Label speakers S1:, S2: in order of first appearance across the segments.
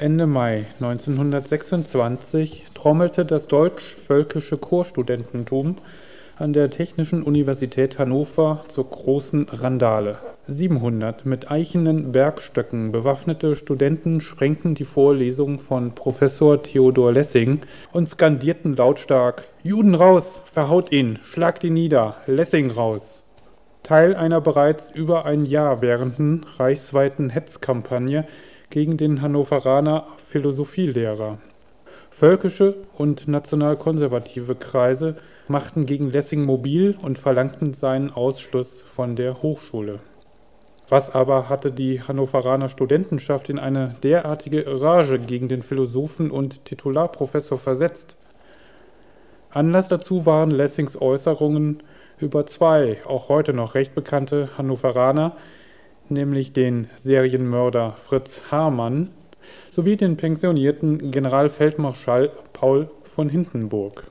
S1: Ende Mai 1926 trommelte das deutsch-völkische Chorstudententum an der Technischen Universität Hannover zur großen Randale. 700 mit eichenen Bergstöcken bewaffnete Studenten sprengten die Vorlesung von Professor Theodor Lessing und skandierten lautstark Juden raus, verhaut ihn, schlagt ihn nieder, Lessing raus. Teil einer bereits über ein Jahr währenden reichsweiten Hetzkampagne gegen den Hannoveraner Philosophielehrer. Völkische und nationalkonservative Kreise machten gegen Lessing mobil und verlangten seinen Ausschluss von der Hochschule. Was aber hatte die Hannoveraner Studentenschaft in eine derartige Rage gegen den Philosophen und Titularprofessor versetzt? Anlass dazu waren Lessings Äußerungen über zwei auch heute noch recht bekannte Hannoveraner, nämlich den Serienmörder Fritz Hamann sowie den pensionierten Generalfeldmarschall Paul von Hindenburg.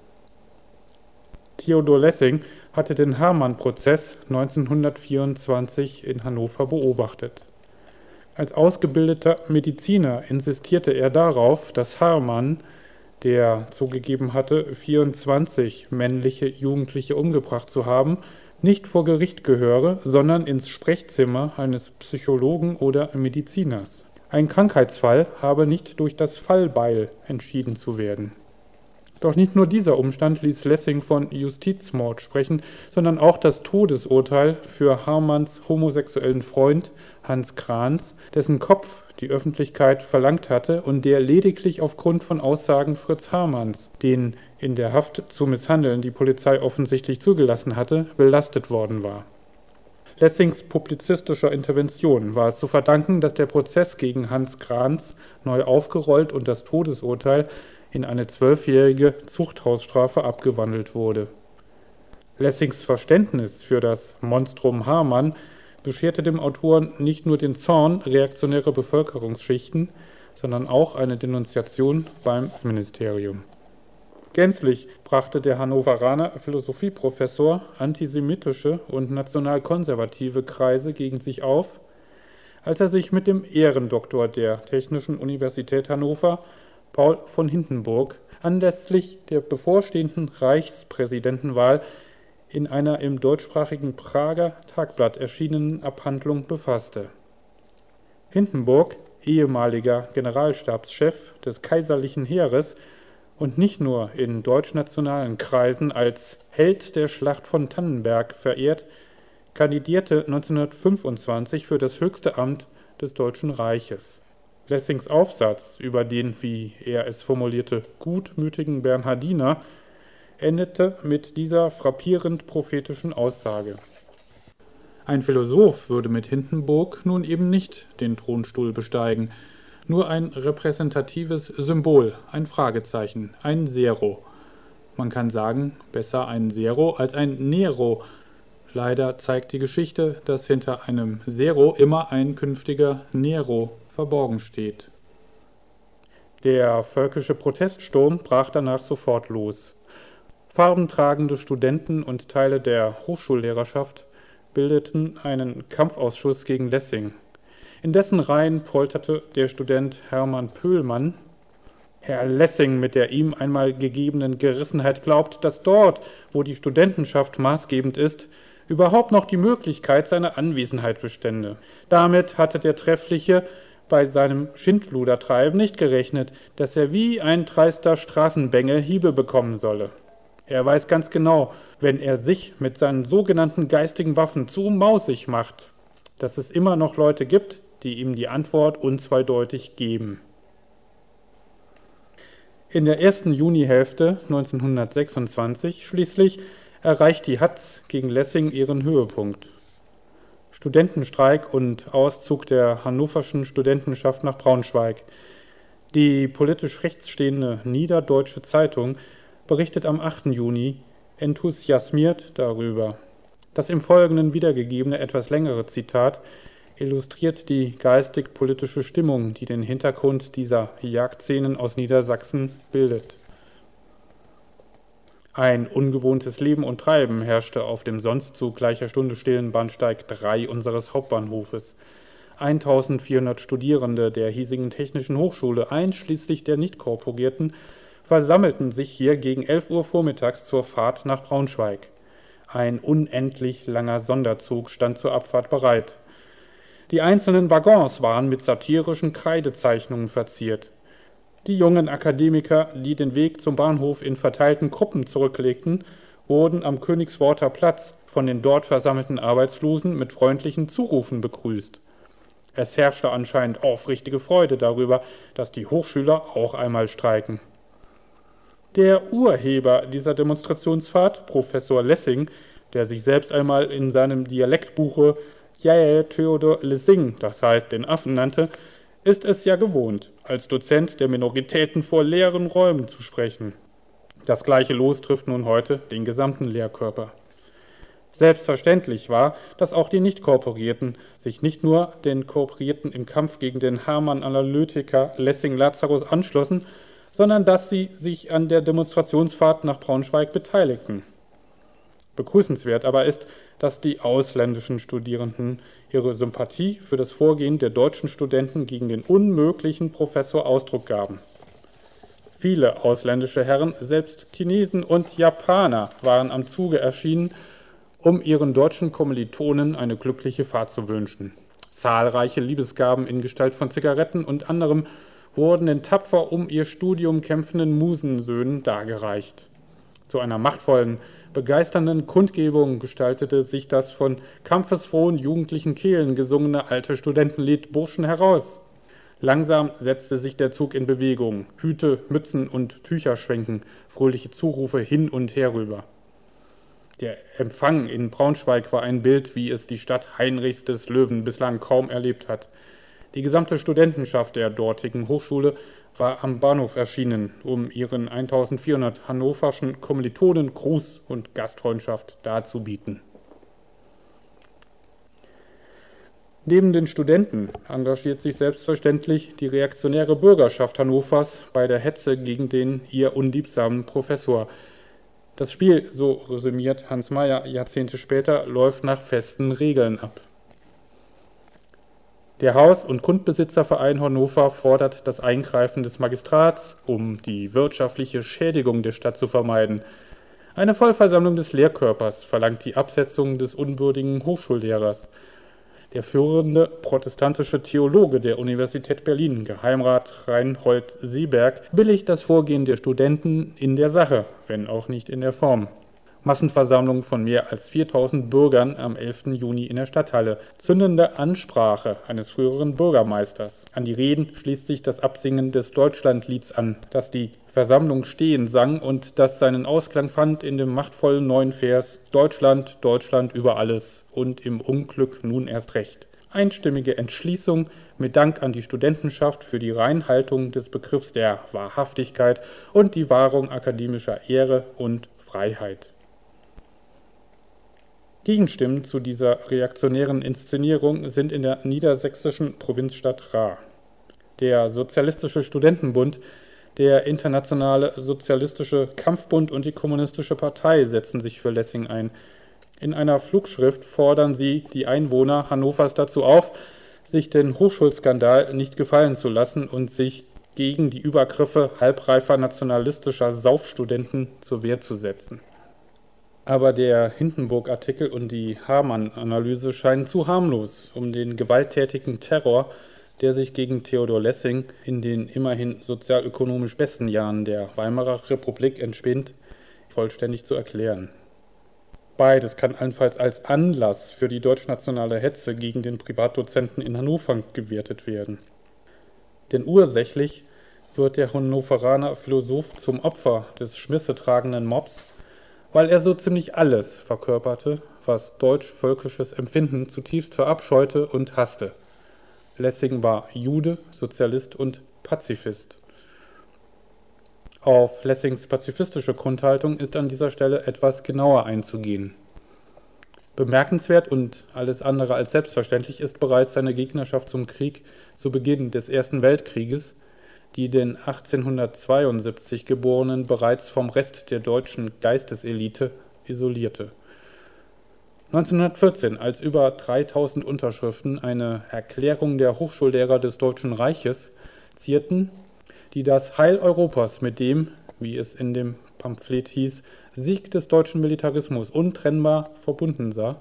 S1: Theodor Lessing hatte den Hamann-Prozess 1924 in Hannover beobachtet. Als ausgebildeter Mediziner insistierte er darauf, dass Hamann, der zugegeben hatte, 24 männliche Jugendliche umgebracht zu haben, nicht vor Gericht gehöre, sondern ins Sprechzimmer eines Psychologen oder Mediziners. Ein Krankheitsfall habe nicht durch das Fallbeil entschieden zu werden. Doch nicht nur dieser Umstand ließ Lessing von Justizmord sprechen, sondern auch das Todesurteil für Hamanns homosexuellen Freund Hans Kranz, dessen Kopf die Öffentlichkeit verlangt hatte und der lediglich aufgrund von Aussagen Fritz Hamanns, den in der Haft zu misshandeln die Polizei offensichtlich zugelassen hatte, belastet worden war. Lessings publizistischer Intervention war es zu verdanken, dass der Prozess gegen Hans Kranz neu aufgerollt und das Todesurteil in eine zwölfjährige Zuchthausstrafe abgewandelt wurde. Lessings Verständnis für das Monstrum Hamann bescherte dem Autor nicht nur den Zorn reaktionärer Bevölkerungsschichten, sondern auch eine Denunziation beim Ministerium. Gänzlich brachte der Hannoveraner Philosophieprofessor antisemitische und nationalkonservative Kreise gegen sich auf, als er sich mit dem Ehrendoktor der Technischen Universität Hannover Paul von Hindenburg anlässlich der bevorstehenden Reichspräsidentenwahl in einer im deutschsprachigen Prager Tagblatt erschienenen Abhandlung befasste. Hindenburg, ehemaliger Generalstabschef des kaiserlichen Heeres und nicht nur in deutschnationalen Kreisen als Held der Schlacht von Tannenberg verehrt, kandidierte 1925 für das höchste Amt des Deutschen Reiches Lessings Aufsatz über den, wie er es formulierte, gutmütigen Bernhardiner endete mit dieser frappierend prophetischen Aussage. Ein Philosoph würde mit Hindenburg nun eben nicht den Thronstuhl besteigen, nur ein repräsentatives Symbol, ein Fragezeichen, ein Zero. Man kann sagen, besser ein Zero als ein Nero. Leider zeigt die Geschichte, dass hinter einem Zero immer ein künftiger Nero verborgen steht. Der völkische Proteststurm brach danach sofort los. Farbentragende Studenten und Teile der Hochschullehrerschaft bildeten einen Kampfausschuss gegen Lessing. In dessen Reihen polterte der Student Hermann Pöhlmann. Herr Lessing mit der ihm einmal gegebenen Gerissenheit glaubt, dass dort, wo die Studentenschaft maßgebend ist, überhaupt noch die Möglichkeit seiner Anwesenheit bestände. Damit hatte der treffliche, bei seinem Schindludertreiben nicht gerechnet, dass er wie ein dreister Straßenbengel Hiebe bekommen solle. Er weiß ganz genau, wenn er sich mit seinen sogenannten geistigen Waffen zu mausig macht, dass es immer noch Leute gibt, die ihm die Antwort unzweideutig geben. In der ersten Junihälfte 1926 schließlich erreicht die Hatz gegen Lessing ihren Höhepunkt. Studentenstreik und Auszug der hannoverschen Studentenschaft nach Braunschweig. Die politisch rechts stehende Niederdeutsche Zeitung berichtet am 8. Juni enthusiasmiert darüber. Das im Folgenden wiedergegebene etwas längere Zitat illustriert die geistig-politische Stimmung, die den Hintergrund dieser Jagdszenen aus Niedersachsen bildet. Ein ungewohntes Leben und Treiben herrschte auf dem sonst zu gleicher Stunde stillen Bahnsteig 3 unseres Hauptbahnhofes. 1400 Studierende der hiesigen Technischen Hochschule, einschließlich der Nichtkorporierten, versammelten sich hier gegen 11 Uhr vormittags zur Fahrt nach Braunschweig. Ein unendlich langer Sonderzug stand zur Abfahrt bereit. Die einzelnen Waggons waren mit satirischen Kreidezeichnungen verziert. Die jungen Akademiker, die den Weg zum Bahnhof in verteilten Gruppen zurücklegten, wurden am Königsworter Platz von den dort versammelten Arbeitslosen mit freundlichen Zurufen begrüßt. Es herrschte anscheinend aufrichtige Freude darüber, dass die Hochschüler auch einmal streiken. Der Urheber dieser Demonstrationsfahrt, Professor Lessing, der sich selbst einmal in seinem Dialektbuche Jael Theodor Lessing, das heißt den Affen nannte, ist es ja gewohnt, als Dozent der Minoritäten vor leeren Räumen zu sprechen. Das gleiche Los trifft nun heute den gesamten Lehrkörper. Selbstverständlich war, dass auch die Nichtkorporierten sich nicht nur den Kooperierten im Kampf gegen den Hermann-Analytiker Lessing-Lazarus anschlossen, sondern dass sie sich an der Demonstrationsfahrt nach Braunschweig beteiligten. Begrüßenswert aber ist, dass die ausländischen Studierenden ihre Sympathie für das Vorgehen der deutschen Studenten gegen den unmöglichen Professor Ausdruck gaben. Viele ausländische Herren, selbst Chinesen und Japaner, waren am Zuge erschienen, um ihren deutschen Kommilitonen eine glückliche Fahrt zu wünschen. Zahlreiche Liebesgaben in Gestalt von Zigaretten und anderem wurden den tapfer um ihr Studium kämpfenden Musensöhnen dargereicht. Zu einer machtvollen, begeisternden Kundgebung gestaltete sich das von kampfesfrohen jugendlichen Kehlen gesungene alte Studentenlied Burschen heraus. Langsam setzte sich der Zug in Bewegung. Hüte, Mützen und Tücher schwenken, fröhliche Zurufe hin und her rüber. Der Empfang in Braunschweig war ein Bild, wie es die Stadt Heinrichs des Löwen bislang kaum erlebt hat. Die gesamte Studentenschaft der dortigen Hochschule war am Bahnhof erschienen, um ihren 1400 hannoverschen Kommilitonen Gruß und Gastfreundschaft darzubieten. Neben den Studenten engagiert sich selbstverständlich die reaktionäre Bürgerschaft Hannovers bei der Hetze gegen den ihr unliebsamen Professor. Das Spiel, so resümiert Hans Mayer Jahrzehnte später, läuft nach festen Regeln ab. Der Haus- und Grundbesitzerverein Hannover fordert das Eingreifen des Magistrats, um die wirtschaftliche Schädigung der Stadt zu vermeiden. Eine Vollversammlung des Lehrkörpers verlangt die Absetzung des unwürdigen Hochschullehrers. Der führende protestantische Theologe der Universität Berlin, Geheimrat Reinhold Sieberg, billigt das Vorgehen der Studenten in der Sache, wenn auch nicht in der Form. Massenversammlung von mehr als 4000 Bürgern am 11. Juni in der Stadthalle. Zündende Ansprache eines früheren Bürgermeisters. An die Reden schließt sich das Absingen des Deutschlandlieds an, das die Versammlung stehen sang und das seinen Ausklang fand in dem machtvollen neuen Vers Deutschland, Deutschland über alles und im Unglück nun erst recht. Einstimmige Entschließung mit Dank an die Studentenschaft für die Reinhaltung des Begriffs der Wahrhaftigkeit und die Wahrung akademischer Ehre und Freiheit. Gegenstimmen zu dieser reaktionären Inszenierung sind in der niedersächsischen Provinzstadt Ra. Der Sozialistische Studentenbund, der Internationale Sozialistische Kampfbund und die Kommunistische Partei setzen sich für Lessing ein. In einer Flugschrift fordern sie die Einwohner Hannovers dazu auf, sich den Hochschulskandal nicht gefallen zu lassen und sich gegen die Übergriffe halbreifer nationalistischer Saufstudenten zur Wehr zu setzen. Aber der Hindenburg-Artikel und die Hamann-Analyse scheinen zu harmlos, um den gewalttätigen Terror, der sich gegen Theodor Lessing in den immerhin sozialökonomisch besten Jahren der Weimarer Republik entspinnt, vollständig zu erklären. Beides kann allenfalls als Anlass für die deutschnationale Hetze gegen den Privatdozenten in Hannover gewertet werden. Denn ursächlich wird der Hannoveraner Philosoph zum Opfer des schmissetragenden Mobs weil er so ziemlich alles verkörperte, was deutsch-völkisches Empfinden zutiefst verabscheute und hasste. Lessing war Jude, Sozialist und Pazifist. Auf Lessings pazifistische Grundhaltung ist an dieser Stelle etwas genauer einzugehen. Bemerkenswert und alles andere als selbstverständlich ist bereits seine Gegnerschaft zum Krieg zu Beginn des Ersten Weltkrieges, die den 1872 Geborenen bereits vom Rest der deutschen Geisteselite isolierte. 1914, als über 3000 Unterschriften eine Erklärung der Hochschullehrer des Deutschen Reiches zierten, die das Heil Europas mit dem, wie es in dem Pamphlet hieß, Sieg des deutschen Militarismus untrennbar verbunden sah,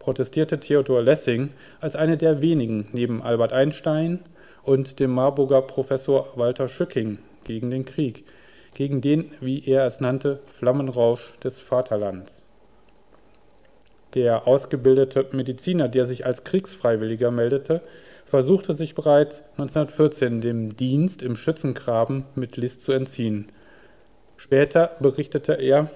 S1: protestierte Theodor Lessing als eine der wenigen neben Albert Einstein und dem Marburger Professor Walter Schücking gegen den Krieg, gegen den, wie er es nannte, Flammenrausch des Vaterlands. Der ausgebildete Mediziner, der sich als Kriegsfreiwilliger meldete, versuchte sich bereits 1914 dem Dienst im Schützengraben mit List zu entziehen. Später berichtete er,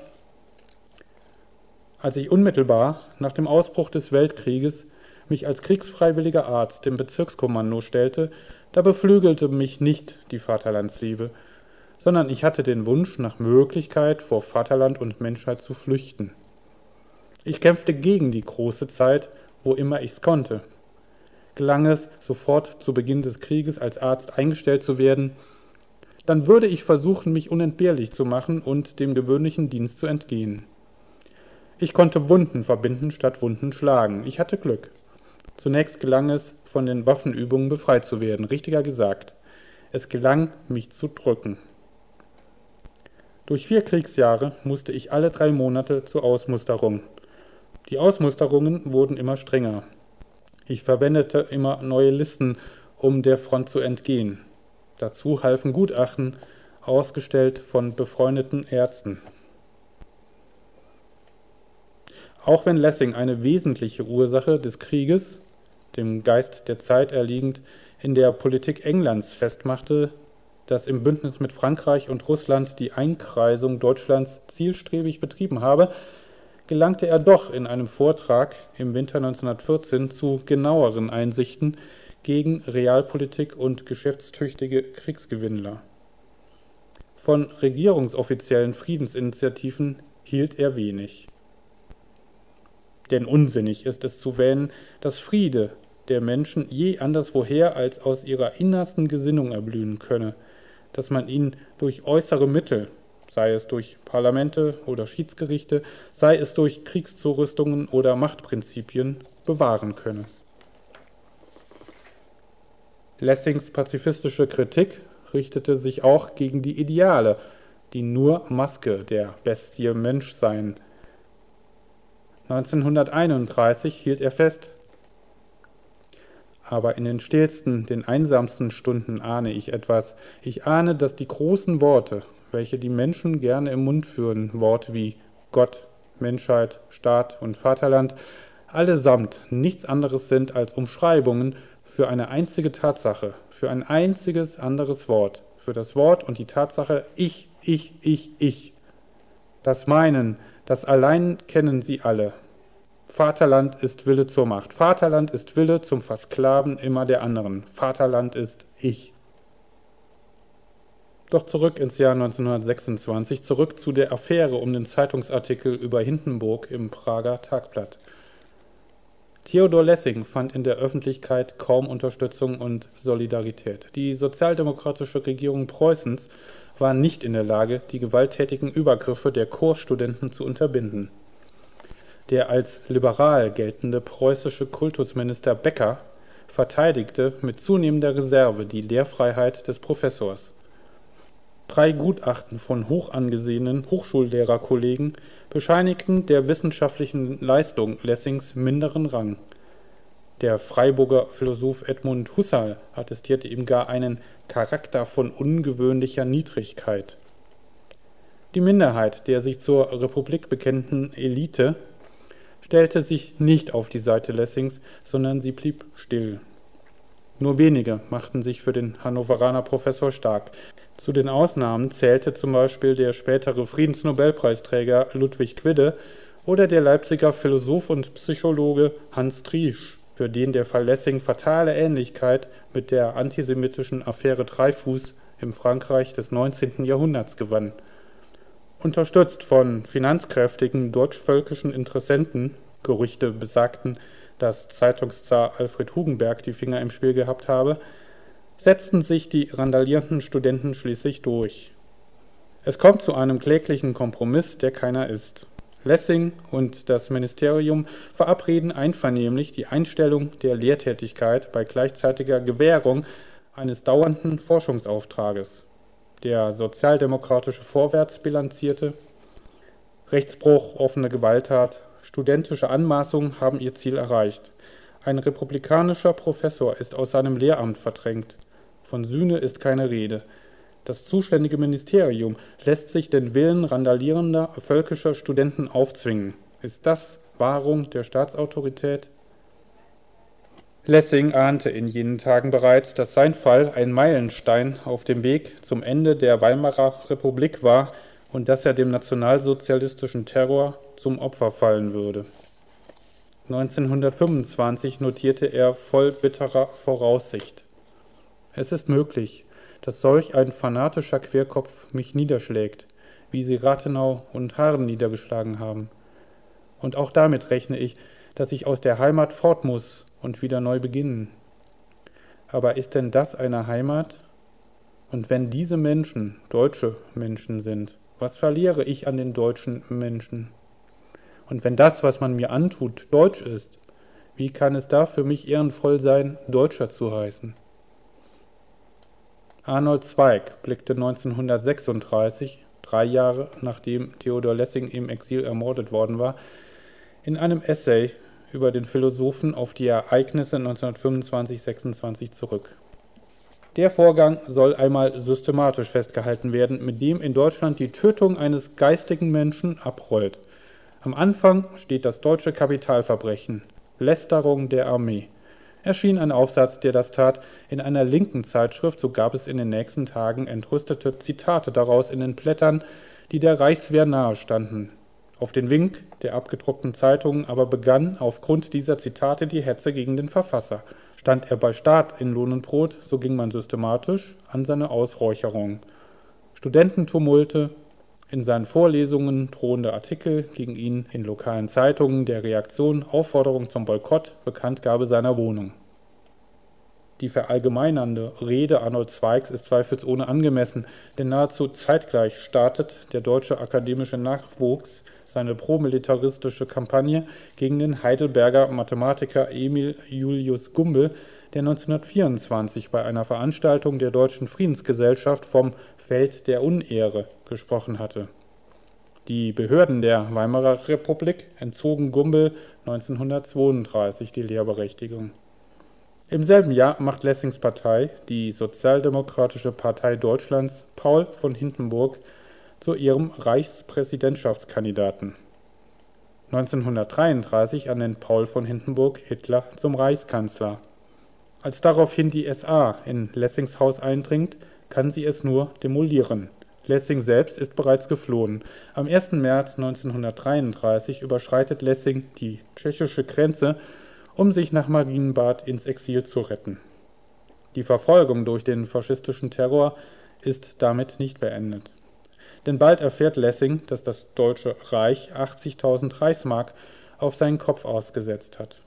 S1: als ich unmittelbar nach dem Ausbruch des Weltkrieges mich als kriegsfreiwilliger Arzt dem Bezirkskommando stellte, da beflügelte mich nicht die Vaterlandsliebe, sondern ich hatte den Wunsch nach Möglichkeit, vor Vaterland und Menschheit zu flüchten. Ich kämpfte gegen die große Zeit, wo immer ich's konnte. Gelang es, sofort zu Beginn des Krieges als Arzt eingestellt zu werden, dann würde ich versuchen, mich unentbehrlich zu machen und dem gewöhnlichen Dienst zu entgehen. Ich konnte Wunden verbinden statt Wunden schlagen. Ich hatte Glück. Zunächst gelang es, von den Waffenübungen befreit zu werden, richtiger gesagt. Es gelang, mich zu drücken. Durch vier Kriegsjahre musste ich alle drei Monate zur Ausmusterung. Die Ausmusterungen wurden immer strenger. Ich verwendete immer neue Listen, um der Front zu entgehen. Dazu halfen Gutachten, ausgestellt von befreundeten Ärzten. Auch wenn Lessing eine wesentliche Ursache des Krieges, dem Geist der Zeit erliegend, in der Politik Englands festmachte, das im Bündnis mit Frankreich und Russland die Einkreisung Deutschlands zielstrebig betrieben habe, gelangte er doch in einem Vortrag im Winter 1914 zu genaueren Einsichten gegen Realpolitik und geschäftstüchtige Kriegsgewinnler. Von regierungsoffiziellen Friedensinitiativen hielt er wenig. Denn unsinnig ist es zu wähnen, dass Friede der Menschen je anderswoher als aus ihrer innersten Gesinnung erblühen könne, dass man ihn durch äußere Mittel sei es durch Parlamente oder Schiedsgerichte, sei es durch Kriegszurüstungen oder Machtprinzipien, bewahren könne. Lessings pazifistische Kritik richtete sich auch gegen die Ideale, die nur Maske der Bestie Mensch seien. 1931 hielt er fest, aber in den stillsten, den einsamsten Stunden ahne ich etwas. Ich ahne, dass die großen Worte welche die Menschen gerne im Mund führen, Worte wie Gott, Menschheit, Staat und Vaterland, allesamt nichts anderes sind als Umschreibungen für eine einzige Tatsache, für ein einziges anderes Wort, für das Wort und die Tatsache ich, ich, ich, ich. Das Meinen, das allein kennen sie alle. Vaterland ist Wille zur Macht. Vaterland ist Wille zum Versklaven immer der anderen. Vaterland ist ich. Doch zurück ins Jahr 1926, zurück zu der Affäre um den Zeitungsartikel über Hindenburg im Prager Tagblatt. Theodor Lessing fand in der Öffentlichkeit kaum Unterstützung und Solidarität. Die sozialdemokratische Regierung Preußens war nicht in der Lage, die gewalttätigen Übergriffe der Chorstudenten zu unterbinden. Der als liberal geltende preußische Kultusminister Becker verteidigte mit zunehmender Reserve die Lehrfreiheit des Professors. Drei Gutachten von hochangesehenen Hochschullehrerkollegen bescheinigten der wissenschaftlichen Leistung Lessings minderen Rang. Der Freiburger Philosoph Edmund Husserl attestierte ihm gar einen Charakter von ungewöhnlicher Niedrigkeit. Die Minderheit der sich zur Republik bekennenden Elite stellte sich nicht auf die Seite Lessings, sondern sie blieb still. Nur wenige machten sich für den Hannoveraner Professor stark, zu den Ausnahmen zählte zum Beispiel der spätere Friedensnobelpreisträger Ludwig Quidde oder der Leipziger Philosoph und Psychologe Hans Triesch, für den der Fall Lessing fatale Ähnlichkeit mit der antisemitischen Affäre Dreyfus im Frankreich des 19. Jahrhunderts gewann. Unterstützt von finanzkräftigen deutschvölkischen Interessenten, Gerüchte besagten, dass Zeitungszar Alfred Hugenberg die Finger im Spiel gehabt habe, setzten sich die randalierenden Studenten schließlich durch. Es kommt zu einem kläglichen Kompromiss, der keiner ist. Lessing und das Ministerium verabreden einvernehmlich die Einstellung der Lehrtätigkeit bei gleichzeitiger Gewährung eines dauernden Forschungsauftrages. Der sozialdemokratische Vorwärts bilanzierte Rechtsbruch, offene Gewalttat, studentische Anmaßungen haben ihr Ziel erreicht. Ein republikanischer Professor ist aus seinem Lehramt verdrängt. Von Sühne ist keine Rede. Das zuständige Ministerium lässt sich den Willen randalierender völkischer Studenten aufzwingen. Ist das Wahrung der Staatsautorität? Lessing ahnte in jenen Tagen bereits, dass sein Fall ein Meilenstein auf dem Weg zum Ende der Weimarer Republik war und dass er dem nationalsozialistischen Terror zum Opfer fallen würde. 1925 notierte er voll bitterer Voraussicht. Es ist möglich, dass solch ein fanatischer Querkopf mich niederschlägt, wie sie Rathenau und Haaren niedergeschlagen haben. Und auch damit rechne ich, dass ich aus der Heimat fort muss und wieder neu beginnen. Aber ist denn das eine Heimat? Und wenn diese Menschen deutsche Menschen sind, was verliere ich an den deutschen Menschen? Und wenn das, was man mir antut, deutsch ist, wie kann es da für mich ehrenvoll sein, Deutscher zu heißen? Arnold Zweig blickte 1936, drei Jahre nachdem Theodor Lessing im Exil ermordet worden war, in einem Essay über den Philosophen auf die Ereignisse 1925-26 zurück. Der Vorgang soll einmal systematisch festgehalten werden, mit dem in Deutschland die Tötung eines geistigen Menschen abrollt. Am Anfang steht das deutsche Kapitalverbrechen, Lästerung der Armee erschien ein Aufsatz, der das tat. In einer linken Zeitschrift, so gab es in den nächsten Tagen entrüstete Zitate daraus in den Blättern, die der Reichswehr nahestanden. Auf den Wink der abgedruckten Zeitungen aber begann aufgrund dieser Zitate die Hetze gegen den Verfasser. Stand er bei Staat in Lohn und Brot, so ging man systematisch an seine Ausräucherung. Studententumulte, in seinen Vorlesungen drohende Artikel gegen ihn in lokalen Zeitungen, der Reaktion, Aufforderung zum Boykott, Bekanntgabe seiner Wohnung. Die verallgemeinernde Rede Arnold Zweigs ist zweifelsohne angemessen, denn nahezu zeitgleich startet der deutsche akademische Nachwuchs seine promilitaristische Kampagne gegen den Heidelberger Mathematiker Emil Julius Gumbel, der 1924 bei einer Veranstaltung der Deutschen Friedensgesellschaft vom Feld der Unehre gesprochen hatte. Die Behörden der Weimarer Republik entzogen Gumbel 1932 die Lehrberechtigung. Im selben Jahr macht Lessings Partei, die Sozialdemokratische Partei Deutschlands, Paul von Hindenburg zu ihrem Reichspräsidentschaftskandidaten. 1933 ernennt Paul von Hindenburg Hitler zum Reichskanzler. Als daraufhin die SA in Lessings Haus eindringt, kann sie es nur demolieren. Lessing selbst ist bereits geflohen. Am 1. März 1933 überschreitet Lessing die tschechische Grenze, um sich nach Marienbad ins Exil zu retten. Die Verfolgung durch den faschistischen Terror ist damit nicht beendet. Denn bald erfährt Lessing, dass das Deutsche Reich 80.000 Reichsmark auf seinen Kopf ausgesetzt hat.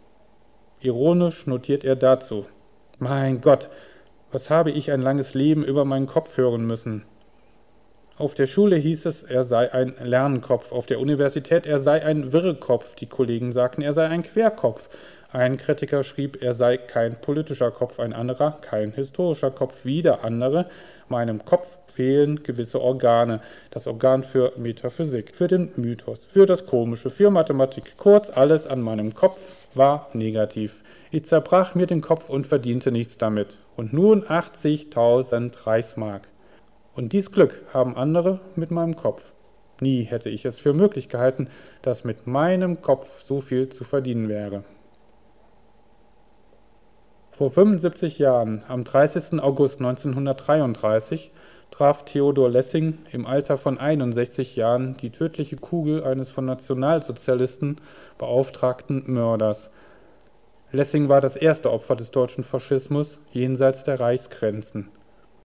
S1: Ironisch notiert er dazu mein Gott, was habe ich ein langes Leben über meinen Kopf hören müssen. Auf der Schule hieß es, er sei ein Lernkopf, auf der Universität, er sei ein Wirrkopf, die Kollegen sagten, er sei ein Querkopf. Ein Kritiker schrieb, er sei kein politischer Kopf, ein anderer kein historischer Kopf, wieder andere, meinem Kopf fehlen gewisse Organe, das Organ für Metaphysik, für den Mythos, für das Komische, für Mathematik, kurz alles an meinem Kopf war negativ. Ich zerbrach mir den Kopf und verdiente nichts damit. Und nun 80.000 Reichsmark. Und dies Glück haben andere mit meinem Kopf. Nie hätte ich es für möglich gehalten, dass mit meinem Kopf so viel zu verdienen wäre. Vor 75 Jahren, am 30. August 1933, traf Theodor Lessing im Alter von 61 Jahren die tödliche Kugel eines von Nationalsozialisten beauftragten Mörders, Lessing war das erste Opfer des deutschen Faschismus jenseits der Reichsgrenzen.